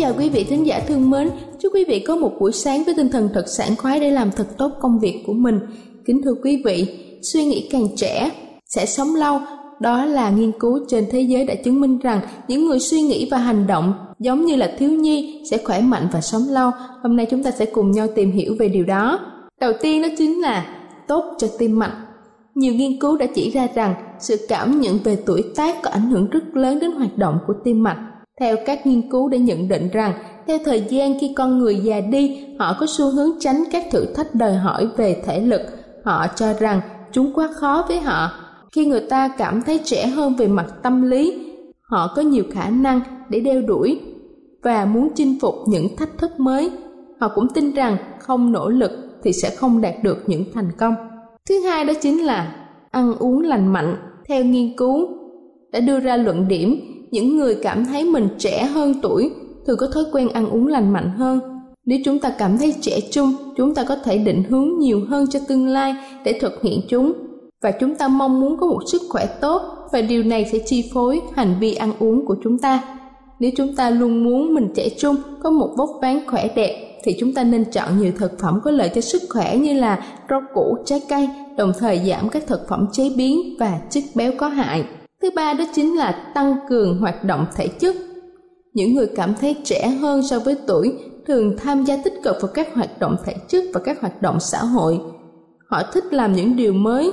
Chào quý vị thính giả thương mến. Chúc quý vị có một buổi sáng với tinh thần thật sảng khoái để làm thật tốt công việc của mình. Kính thưa quý vị, suy nghĩ càng trẻ sẽ sống lâu. Đó là nghiên cứu trên thế giới đã chứng minh rằng những người suy nghĩ và hành động giống như là thiếu nhi sẽ khỏe mạnh và sống lâu. Hôm nay chúng ta sẽ cùng nhau tìm hiểu về điều đó. Đầu tiên đó chính là tốt cho tim mạch. Nhiều nghiên cứu đã chỉ ra rằng sự cảm nhận về tuổi tác có ảnh hưởng rất lớn đến hoạt động của tim mạch theo các nghiên cứu đã nhận định rằng, theo thời gian khi con người già đi, họ có xu hướng tránh các thử thách đòi hỏi về thể lực. Họ cho rằng chúng quá khó với họ. Khi người ta cảm thấy trẻ hơn về mặt tâm lý, họ có nhiều khả năng để đeo đuổi và muốn chinh phục những thách thức mới. Họ cũng tin rằng không nỗ lực thì sẽ không đạt được những thành công. Thứ hai đó chính là ăn uống lành mạnh. Theo nghiên cứu đã đưa ra luận điểm những người cảm thấy mình trẻ hơn tuổi thường có thói quen ăn uống lành mạnh hơn. Nếu chúng ta cảm thấy trẻ trung, chúng ta có thể định hướng nhiều hơn cho tương lai để thực hiện chúng. Và chúng ta mong muốn có một sức khỏe tốt và điều này sẽ chi phối hành vi ăn uống của chúng ta. Nếu chúng ta luôn muốn mình trẻ trung, có một vóc dáng khỏe đẹp, thì chúng ta nên chọn nhiều thực phẩm có lợi cho sức khỏe như là rau củ trái cây, đồng thời giảm các thực phẩm chế biến và chất béo có hại. Thứ ba đó chính là tăng cường hoạt động thể chất. Những người cảm thấy trẻ hơn so với tuổi thường tham gia tích cực vào các hoạt động thể chất và các hoạt động xã hội. Họ thích làm những điều mới,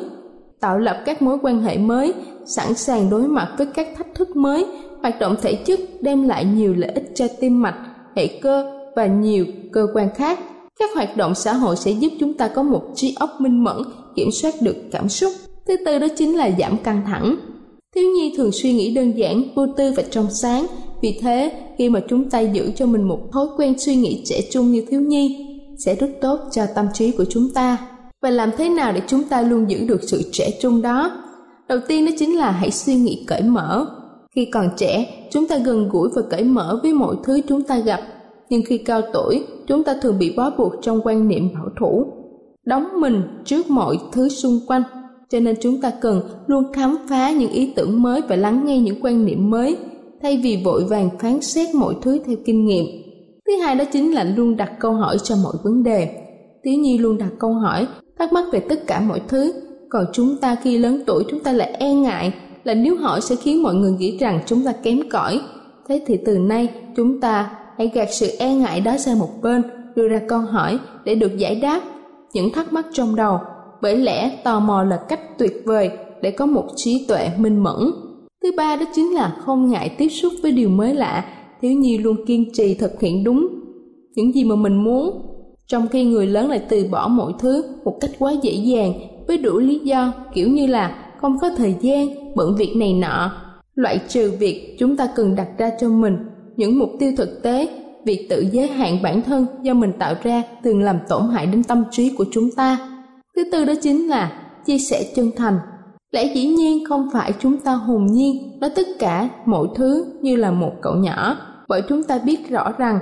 tạo lập các mối quan hệ mới, sẵn sàng đối mặt với các thách thức mới. Hoạt động thể chất đem lại nhiều lợi ích cho tim mạch, hệ cơ và nhiều cơ quan khác. Các hoạt động xã hội sẽ giúp chúng ta có một trí óc minh mẫn, kiểm soát được cảm xúc. Thứ tư đó chính là giảm căng thẳng Thiếu nhi thường suy nghĩ đơn giản, vô tư và trong sáng. Vì thế, khi mà chúng ta giữ cho mình một thói quen suy nghĩ trẻ trung như thiếu nhi, sẽ rất tốt cho tâm trí của chúng ta. Và làm thế nào để chúng ta luôn giữ được sự trẻ trung đó? Đầu tiên đó chính là hãy suy nghĩ cởi mở. Khi còn trẻ, chúng ta gần gũi và cởi mở với mọi thứ chúng ta gặp. Nhưng khi cao tuổi, chúng ta thường bị bó buộc trong quan niệm bảo thủ. Đóng mình trước mọi thứ xung quanh cho nên chúng ta cần luôn khám phá những ý tưởng mới và lắng nghe những quan niệm mới, thay vì vội vàng phán xét mọi thứ theo kinh nghiệm. Thứ hai đó chính là luôn đặt câu hỏi cho mọi vấn đề. Thiếu nhi luôn đặt câu hỏi, thắc mắc về tất cả mọi thứ. Còn chúng ta khi lớn tuổi, chúng ta lại e ngại là nếu hỏi sẽ khiến mọi người nghĩ rằng chúng ta kém cỏi. Thế thì từ nay, chúng ta hãy gạt sự e ngại đó sang một bên, đưa ra câu hỏi để được giải đáp những thắc mắc trong đầu bởi lẽ tò mò là cách tuyệt vời để có một trí tuệ minh mẫn. Thứ ba đó chính là không ngại tiếp xúc với điều mới lạ, thiếu nhi luôn kiên trì thực hiện đúng những gì mà mình muốn, trong khi người lớn lại từ bỏ mọi thứ một cách quá dễ dàng với đủ lý do kiểu như là không có thời gian, bận việc này nọ. Loại trừ việc chúng ta cần đặt ra cho mình những mục tiêu thực tế, việc tự giới hạn bản thân do mình tạo ra thường làm tổn hại đến tâm trí của chúng ta thứ tư đó chính là chia sẻ chân thành. Lẽ dĩ nhiên không phải chúng ta hồn nhiên nói tất cả mọi thứ như là một cậu nhỏ, bởi chúng ta biết rõ rằng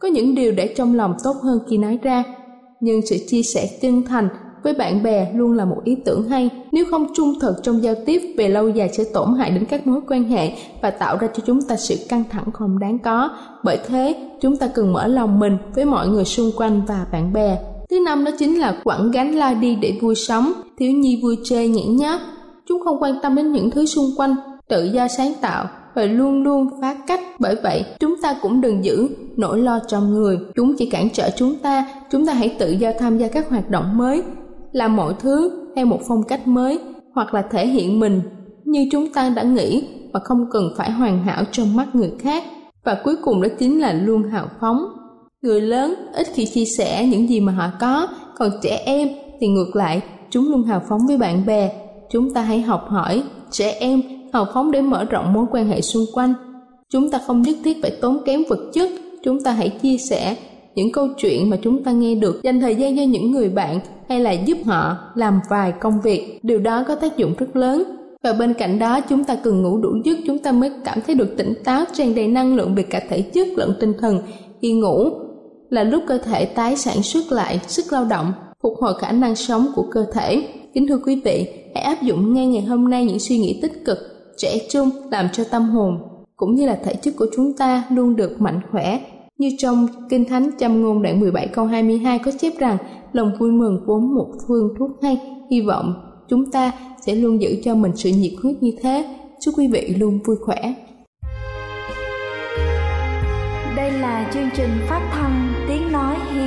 có những điều để trong lòng tốt hơn khi nói ra. Nhưng sự chia sẻ chân thành với bạn bè luôn là một ý tưởng hay. Nếu không trung thực trong giao tiếp về lâu dài sẽ tổn hại đến các mối quan hệ và tạo ra cho chúng ta sự căng thẳng không đáng có. Bởi thế, chúng ta cần mở lòng mình với mọi người xung quanh và bạn bè thứ năm đó chính là quẳng gánh la đi để vui sống thiếu nhi vui chơi nhảy nhót. Chúng không quan tâm đến những thứ xung quanh, tự do sáng tạo và luôn luôn phá cách. Bởi vậy, chúng ta cũng đừng giữ nỗi lo trong người. Chúng chỉ cản trở chúng ta. Chúng ta hãy tự do tham gia các hoạt động mới, làm mọi thứ theo một phong cách mới, hoặc là thể hiện mình như chúng ta đã nghĩ và không cần phải hoàn hảo trong mắt người khác. Và cuối cùng đó chính là luôn hào phóng người lớn ít khi chia sẻ những gì mà họ có, còn trẻ em thì ngược lại, chúng luôn hào phóng với bạn bè. Chúng ta hãy học hỏi, trẻ em hào phóng để mở rộng mối quan hệ xung quanh. Chúng ta không nhất thiết phải tốn kém vật chất, chúng ta hãy chia sẻ những câu chuyện mà chúng ta nghe được, dành thời gian cho những người bạn hay là giúp họ làm vài công việc. Điều đó có tác dụng rất lớn. Và bên cạnh đó, chúng ta cần ngủ đủ giấc, chúng ta mới cảm thấy được tỉnh táo, tràn đầy năng lượng về cả thể chất lẫn tinh thần. Khi ngủ là lúc cơ thể tái sản xuất lại sức lao động phục hồi khả năng sống của cơ thể kính thưa quý vị hãy áp dụng ngay ngày hôm nay những suy nghĩ tích cực trẻ trung làm cho tâm hồn cũng như là thể chất của chúng ta luôn được mạnh khỏe như trong Kinh Thánh Châm ngôn đoạn 17 câu 22 có chép rằng lòng vui mừng vốn một phương thuốc hay, hy vọng chúng ta sẽ luôn giữ cho mình sự nhiệt huyết như thế. Chúc quý vị luôn vui khỏe. Đây là chương trình phát thanh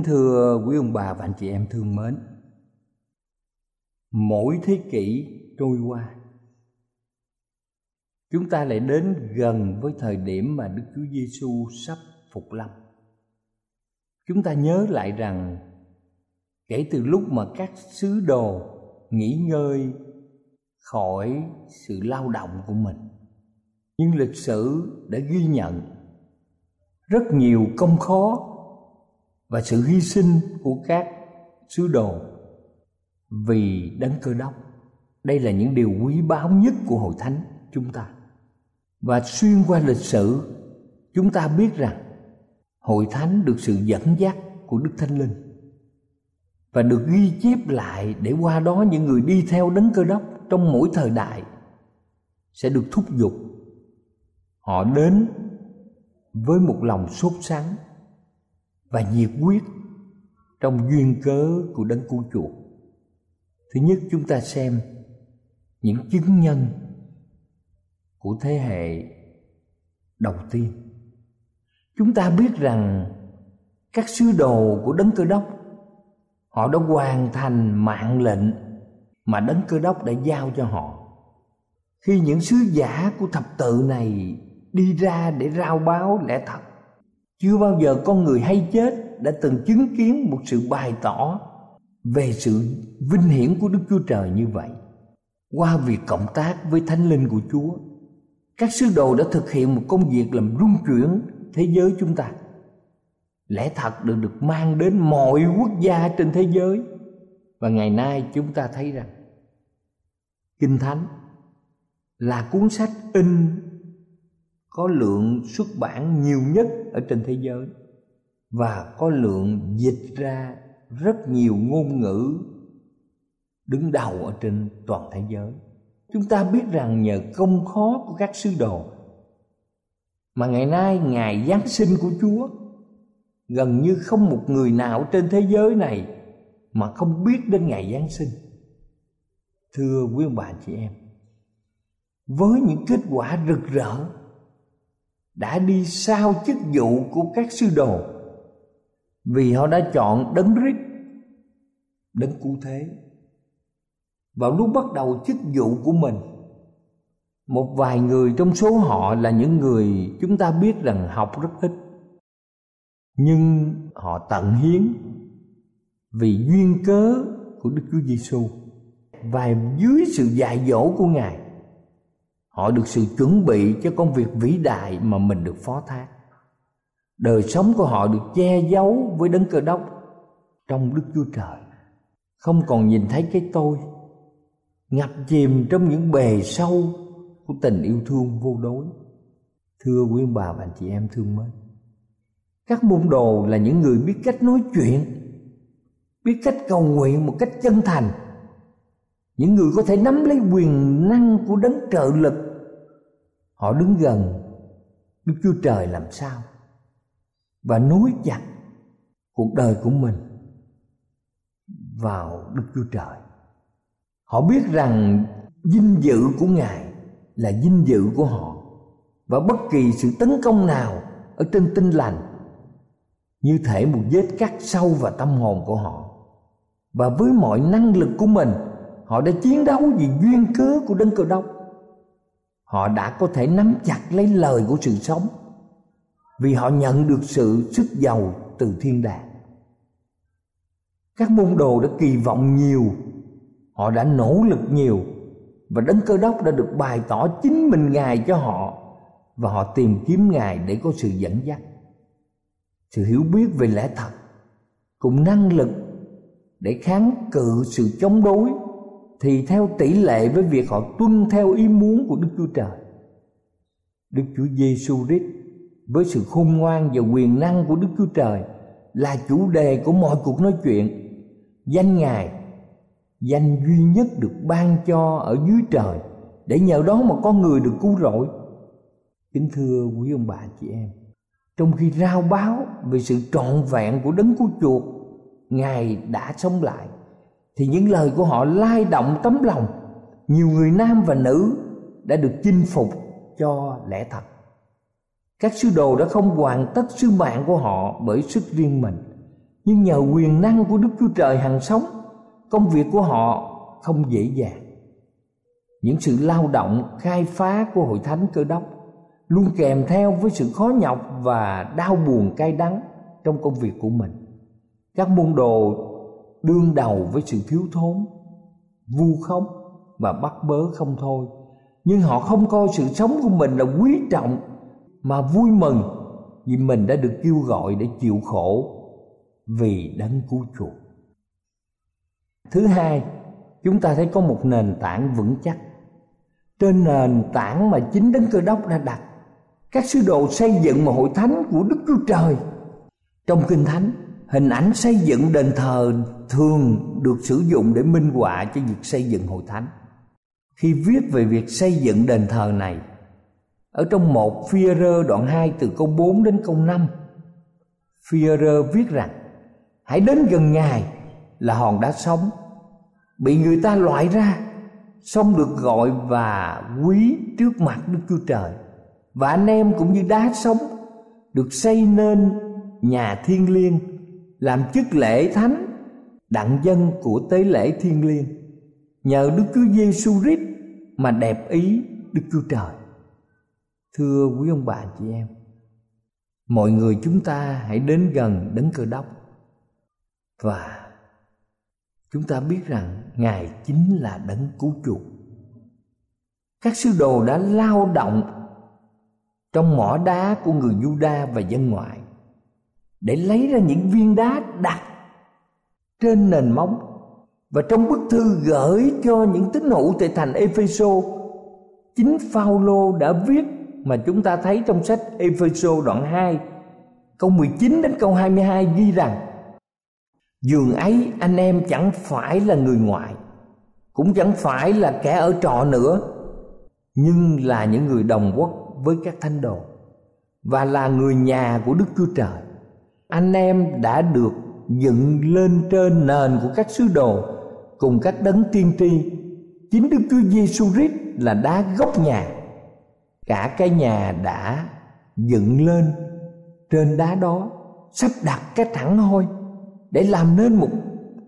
Kính thưa quý ông bà và anh chị em thương mến, Mỗi thế kỷ trôi qua, Chúng ta lại đến gần với thời điểm mà Đức Chúa Giêsu sắp phục lâm. Chúng ta nhớ lại rằng Kể từ lúc mà các sứ đồ nghỉ ngơi khỏi sự lao động của mình, Nhưng lịch sử đã ghi nhận rất nhiều công khó và sự hy sinh của các sứ đồ vì đấng cơ đốc. Đây là những điều quý báu nhất của hội thánh chúng ta. Và xuyên qua lịch sử, chúng ta biết rằng hội thánh được sự dẫn dắt của đức thánh linh và được ghi chép lại để qua đó những người đi theo đấng cơ đốc trong mỗi thời đại sẽ được thúc giục. Họ đến với một lòng sốt sắng và nhiệt quyết trong duyên cớ của đấng cứu chuộc. Thứ nhất, chúng ta xem những chứng nhân của thế hệ đầu tiên. Chúng ta biết rằng các sứ đồ của đấng cơ đốc, họ đã hoàn thành mạng lệnh mà đấng cơ đốc đã giao cho họ. Khi những sứ giả của thập tự này đi ra để rao báo lẽ thật chưa bao giờ con người hay chết đã từng chứng kiến một sự bày tỏ về sự vinh hiển của Đức Chúa Trời như vậy. Qua việc cộng tác với Thánh Linh của Chúa, các sứ đồ đã thực hiện một công việc làm rung chuyển thế giới chúng ta. Lẽ thật được được mang đến mọi quốc gia trên thế giới và ngày nay chúng ta thấy rằng Kinh Thánh là cuốn sách in có lượng xuất bản nhiều nhất ở trên thế giới và có lượng dịch ra rất nhiều ngôn ngữ đứng đầu ở trên toàn thế giới. Chúng ta biết rằng nhờ công khó của các sứ đồ mà ngày nay ngày giáng sinh của chúa, gần như không một người nào trên thế giới này mà không biết đến ngày giáng sinh. Thưa quý ông bà chị em, với những kết quả rực rỡ đã đi sau chức vụ của các sư đồ. Vì họ đã chọn đấng rít đấng cứu thế. Vào lúc bắt đầu chức vụ của mình, một vài người trong số họ là những người chúng ta biết rằng học rất ít. Nhưng họ tận hiến vì duyên cớ của Đức Chúa Giêsu và dưới sự dạy dỗ của Ngài họ được sự chuẩn bị cho công việc vĩ đại mà mình được phó thác. Đời sống của họ được che giấu với đấng cơ đốc trong đức chúa trời. Không còn nhìn thấy cái tôi ngập chìm trong những bề sâu của tình yêu thương vô đối. Thưa quý bà và anh chị em thương mến, các môn đồ là những người biết cách nói chuyện, biết cách cầu nguyện một cách chân thành. Những người có thể nắm lấy quyền năng của đấng trợ lực họ đứng gần đức chúa trời làm sao? Và nối chặt cuộc đời của mình vào đức chúa trời. Họ biết rằng dinh dự của ngài là dinh dự của họ. Và bất kỳ sự tấn công nào ở trên tinh lành, như thể một vết cắt sâu vào tâm hồn của họ. Và với mọi năng lực của mình, họ đã chiến đấu vì duyên cớ của đấng cơ đốc họ đã có thể nắm chặt lấy lời của sự sống, vì họ nhận được sự sức giàu từ thiên đàng. Các môn đồ đã kỳ vọng nhiều, họ đã nỗ lực nhiều, và đấng cơ đốc đã được bày tỏ chính mình ngài cho họ, và họ tìm kiếm ngài để có sự dẫn dắt. Sự hiểu biết về lẽ thật, cùng năng lực để kháng cự sự chống đối thì theo tỷ lệ với việc họ tuân theo ý muốn của Đức Chúa Trời. Đức Chúa Giêsu Christ với sự khôn ngoan và quyền năng của Đức Chúa Trời là chủ đề của mọi cuộc nói chuyện. Danh Ngài, danh duy nhất được ban cho ở dưới trời để nhờ đó mà con người được cứu rỗi. Kính thưa quý ông bà chị em, trong khi rao báo về sự trọn vẹn của đấng cứu chuộc, Ngài đã sống lại thì những lời của họ lai động tấm lòng. Nhiều người nam và nữ đã được chinh phục cho lẽ thật. Các sứ đồ đã không hoàn tất sứ mạng của họ bởi sức riêng mình. Nhưng nhờ quyền năng của đức chúa trời hằng sống, công việc của họ không dễ dàng. Những sự lao động khai phá của hội thánh cơ đốc luôn kèm theo với sự khó nhọc và đau buồn cay đắng trong công việc của mình. Các môn đồ đương đầu với sự thiếu thốn, vu khống và bắt bớ không thôi. Nhưng họ không coi sự sống của mình là quý trọng, mà vui mừng vì mình đã được kêu gọi để chịu khổ vì đấng cứu chuộc. Thứ hai, chúng ta thấy có một nền tảng vững chắc. Trên nền tảng mà chính đấng cơ đốc đã đặt, các sứ đồ xây dựng một hội thánh của đức chúa trời trong kinh thánh hình ảnh xây dựng đền thờ thường được sử dụng để minh họa cho việc xây dựng hội thánh. Khi viết về việc xây dựng đền thờ này, ở trong một phi rơ đoạn 2 từ câu 4 đến câu 5 phi rơ viết rằng, hãy đến gần ngài là hòn đá sống. Bị người ta loại ra xong được gọi và quý trước mặt Đức Chúa Trời. Và anh em cũng như đá sống được xây nên nhà thiên liêng làm chức lễ thánh đặng dân của tế lễ thiên liêng nhờ Đức Chúa Giêsu Christ mà đẹp ý Đức Chúa Trời. Thưa quý ông bà chị em, mọi người chúng ta hãy đến gần đấng cơ đốc và chúng ta biết rằng Ngài chính là đấng cứu chuộc. Các sứ đồ đã lao động trong mỏ đá của người Juda và dân ngoại để lấy ra những viên đá đặt trên nền móng và trong bức thư gửi cho những tín hữu tại thành Epheso, chính Phaolô đã viết mà chúng ta thấy trong sách Epheso đoạn 2 câu 19 đến câu 22 ghi rằng giường ấy anh em chẳng phải là người ngoại Cũng chẳng phải là kẻ ở trọ nữa, Nhưng là những người đồng quốc với các thánh đồ Và là người nhà của Đức Chúa Trời. Anh em đã được dựng lên trên nền của các sứ đồ cùng các đấng tiên tri. Chính đức chúa giêsu christ là đá gốc nhà. Cả cái nhà đã dựng lên trên đá đó, sắp đặt cái thẳng hôi để làm nên một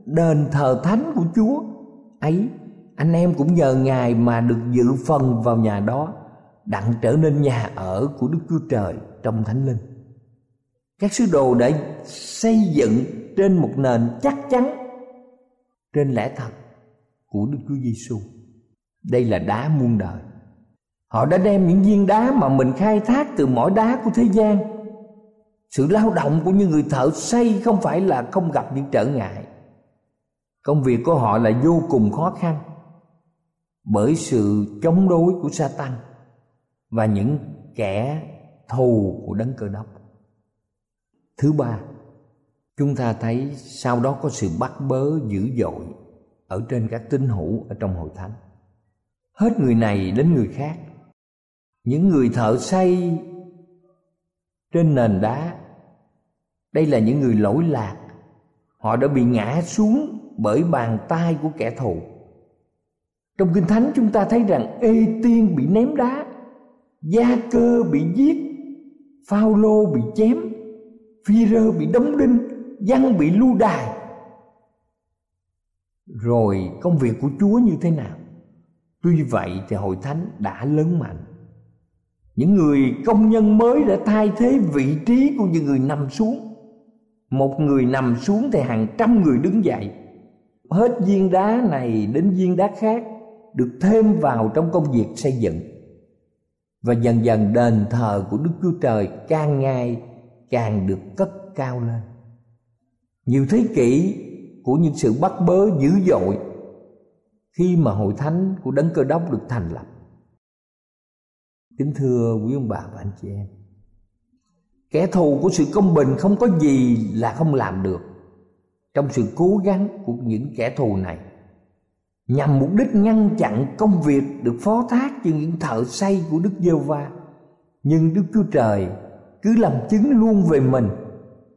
đền thờ thánh của chúa. Ấy, anh em cũng nhờ ngài mà được dự phần vào nhà đó, đặng trở nên nhà ở của đức chúa trời trong thánh linh các sứ đồ đã xây dựng trên một nền chắc chắn trên lẽ thật của Đức Chúa Giêsu. Đây là đá muôn đời. Họ đã đem những viên đá mà mình khai thác từ mỏ đá của thế gian. Sự lao động của những người thợ xây không phải là không gặp những trở ngại. Công việc của họ là vô cùng khó khăn bởi sự chống đối của Satan và những kẻ thù của đấng cơ đốc. Thứ ba, chúng ta thấy sau đó có sự bắt bớ dữ dội ở trên các tín hữu ở trong hội thánh. Hết người này đến người khác. Những người thợ xây trên nền đá đây là những người lỗi lạc. Họ đã bị ngã xuống bởi bàn tay của kẻ thù. Trong kinh thánh chúng ta thấy rằng ê tiên bị ném đá gia cơ bị giết phao lô bị chém phi rơ bị đóng đinh dân bị lưu đài. Rồi công việc của chúa như thế nào? Tuy vậy thì hội thánh đã lớn mạnh. Những người công nhân mới đã thay thế vị trí của những người nằm xuống. Một người nằm xuống thì hàng trăm người đứng dậy. Hết viên đá này đến viên đá khác, được thêm vào trong công việc xây dựng. Và dần dần đền thờ của đức chúa trời càng ngày càng được cất cao lên. Nhiều thế kỷ của những sự bắt bớ dữ dội khi mà hội thánh của đấng cơ đốc được thành lập. Kính thưa quý ông bà và anh chị em, kẻ thù của sự công bình không có gì là không làm được. Trong sự cố gắng của những kẻ thù này, nhằm mục đích ngăn chặn công việc được phó thác cho những thợ xây của Đức Giêsu va nhưng Đức Chúa Trời cứ làm chứng luôn về mình.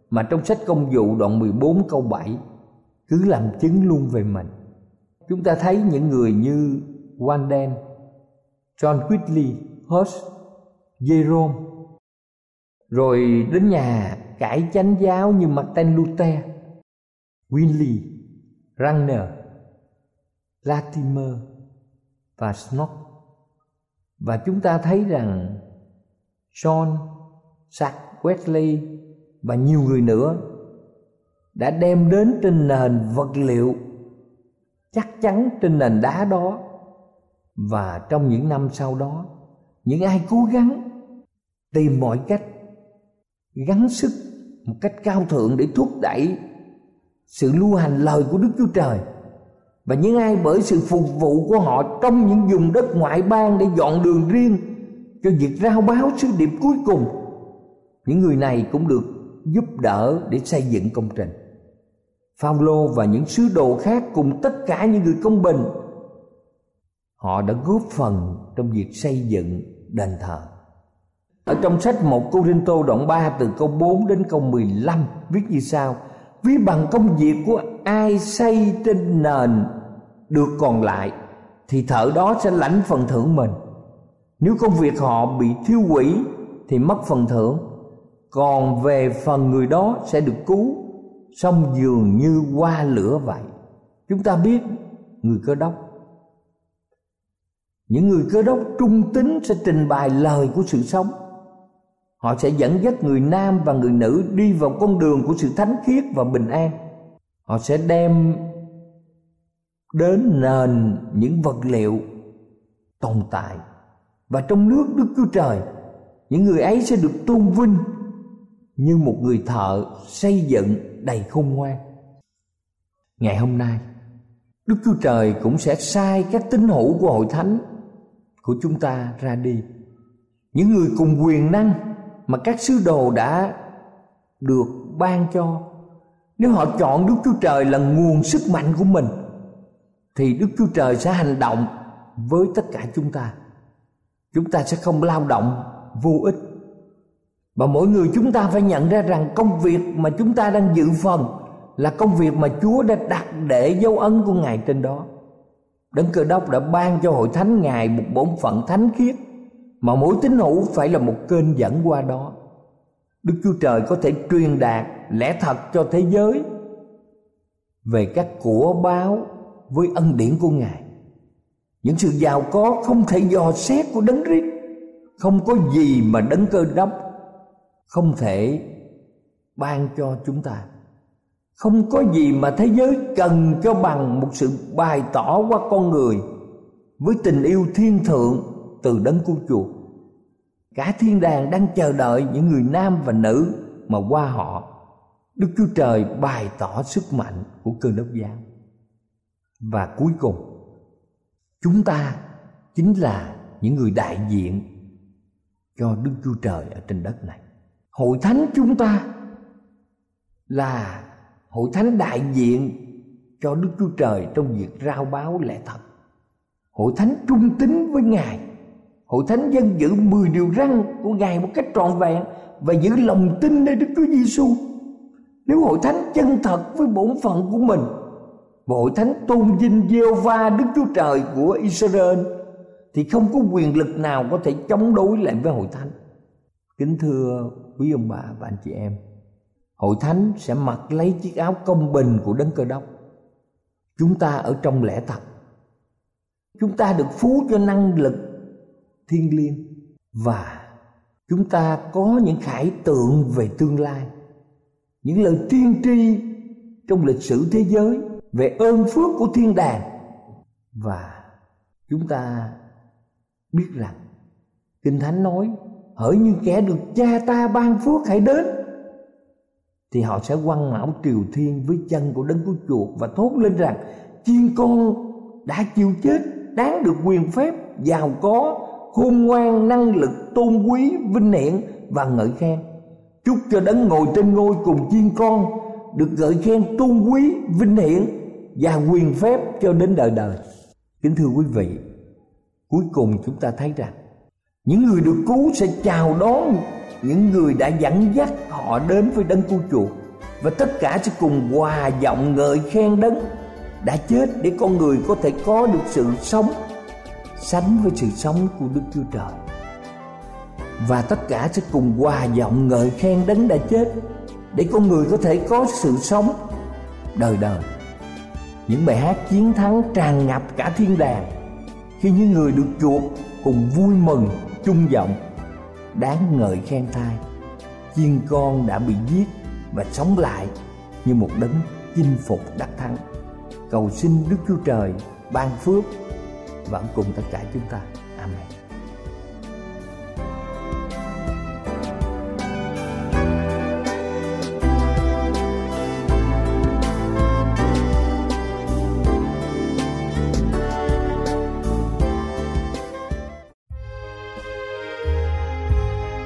Mà trong sách công vụ đoạn 14 câu 7 cứ làm chứng luôn về mình. Chúng ta thấy những người như Wanden, John Whitley, Hus, Jerome rồi đến nhà cải chánh giáo như Martin Luther, Winley, Ranner, Latimer và Snot và chúng ta thấy rằng John, Sack Wesley và nhiều người nữa đã đem đến trên nền vật liệu chắc chắn trên nền đá đó. Và trong những năm sau đó, những ai cố gắng tìm mọi cách gắng sức một cách cao thượng để thúc đẩy sự lưu hành lời của Đức Chúa Trời. Và những ai bởi sự phục vụ của họ trong những vùng đất ngoại bang để dọn đường riêng cho việc rao báo sứ điệp cuối cùng những người này cũng được giúp đỡ để xây dựng công trình. Phaolô và những sứ đồ khác cùng tất cả những người công bình, họ đã góp phần trong việc xây dựng đền thờ. Ở trong sách 1 Cô Rinh Tô đoạn 3 từ câu 4 đến câu 15 viết như sau Ví bằng công việc của ai xây trên nền được còn lại, Thì thợ đó sẽ lãnh phần thưởng mình. Nếu công việc họ bị thiêu hủy, thì mất phần thưởng. Còn về phần người đó sẽ được cứu Xong dường như qua lửa vậy. Chúng ta biết người cơ đốc. Những người cơ đốc trung tín sẽ trình bày lời của sự sống. Họ sẽ dẫn dắt người nam và người nữ đi vào con đường của sự thánh khiết và bình an. Họ sẽ đem đến nền những vật liệu tồn tại. Và trong nước đức chúa trời, những người ấy sẽ được tôn vinh như một người thợ xây dựng đầy khôn ngoan. Ngày hôm nay, đức chúa trời cũng sẽ sai các tín hữu của hội thánh của chúng ta ra đi. Những người cùng quyền năng mà các sứ đồ đã được ban cho, nếu họ chọn đức chúa trời là nguồn sức mạnh của mình, thì đức chúa trời sẽ hành động với tất cả chúng ta. Chúng ta sẽ không lao động vô ích và mỗi người chúng ta phải nhận ra rằng công việc mà chúng ta đang dự phần là công việc mà Chúa đã đặt để dấu ấn của Ngài trên đó. Đấng Cơ Đốc đã ban cho hội thánh Ngài một bổn phận thánh khiết, mà mỗi tín hữu phải là một kênh dẫn qua đó đức chúa trời có thể truyền đạt lẽ thật cho thế giới về các của báo với ân điển của ngài những sự giàu có không thể dò xét của đấng rít không có gì mà đấng cơ đốc không thể ban cho chúng ta. Không có gì mà thế giới cần cho bằng một sự bày tỏ qua con người với tình yêu thiên thượng từ đấng cứu chuộc. Cả thiên đàng đang chờ đợi những người nam và nữ mà qua họ. Đức chúa trời bày tỏ sức mạnh của cơ đốc giáo. Và cuối cùng, chúng ta chính là những người đại diện cho đức chúa trời ở trên đất này hội thánh chúng ta là hội thánh đại diện cho đức chúa trời trong việc rao báo lẽ thật hội thánh trung tín với ngài hội thánh dân giữ 10 điều răn của ngài một cách trọn vẹn và giữ lòng tin nơi Đức Chúa Giêsu. Nếu hội thánh chân thật với bổn phận của mình, và hội thánh tôn vinh giê va Đức Chúa Trời của Israel, thì không có quyền lực nào có thể chống đối lại với hội thánh. Kính thưa quý ông bà và anh chị em, hội thánh sẽ mặc lấy chiếc áo công bình của đấng cơ đốc. Chúng ta ở trong lẽ thật. Chúng ta được phú cho năng lực thiên liêng và chúng ta có những khải tượng về tương lai những lời tiên tri trong lịch sử thế giới về ơn phước của thiên đàng và chúng ta biết rằng kinh thánh nói hỡi những kẻ được cha ta ban phước hãy đến. Thì họ sẽ quăng mão triều thiên với chân của đấng cứu chuộc và thốt lên rằng, chiên con đã chịu chết, đáng được quyền phép, giàu có, khôn ngoan, năng lực, tôn quý, vinh hiển và ngợi khen. Chúc cho đấng ngồi trên ngôi cùng chiên con được ngợi khen tôn quý, vinh hiển và quyền phép cho đến đời đời. Kính thưa quý vị, cuối cùng chúng ta thấy rằng những người được cứu sẽ chào đón những người đã dẫn dắt họ đến với đấng cứu chuộc và tất cả sẽ cùng hòa giọng ngợi khen đấng đã chết để con người có thể có được sự sống, sánh với sự sống của Đức Chúa Trời. Và tất cả sẽ cùng hòa giọng ngợi khen đấng đã chết để con người có thể có sự sống đời đời. Những bài hát chiến thắng tràn ngập cả thiên đàng khi những người được chuộc cùng vui mừng chung giọng, đáng ngợi khen thai. Chiên con đã bị giết và sống lại như một đấng chinh phục đắc thắng. Cầu xin đức chúa trời ban phước, vẫn cùng tất cả chúng ta. Amen.